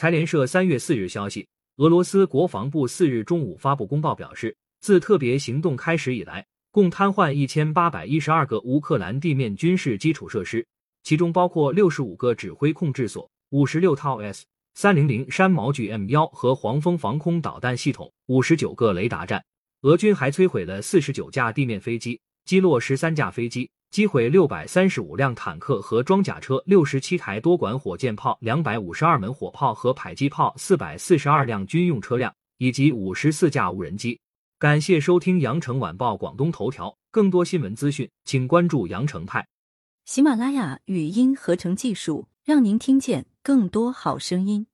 财联社三月四日消息，俄罗斯国防部四日中午发布公报表示，自特别行动开始以来，共瘫痪一千八百一十二个乌克兰地面军事基础设施，其中包括六十五个指挥控制所、五十六套 S 三零零山毛榉 M 幺和黄蜂防空导弹系统、五十九个雷达站。俄军还摧毁了四十九架地面飞机，击落十三架飞机，击毁六百三十五辆坦克和装甲车，六十七台多管火箭炮，两百五十二门火炮和迫击炮，四百四十二辆军用车辆，以及五十四架无人机。感谢收听羊城晚报广东头条，更多新闻资讯，请关注羊城派。喜马拉雅语音合成技术，让您听见更多好声音。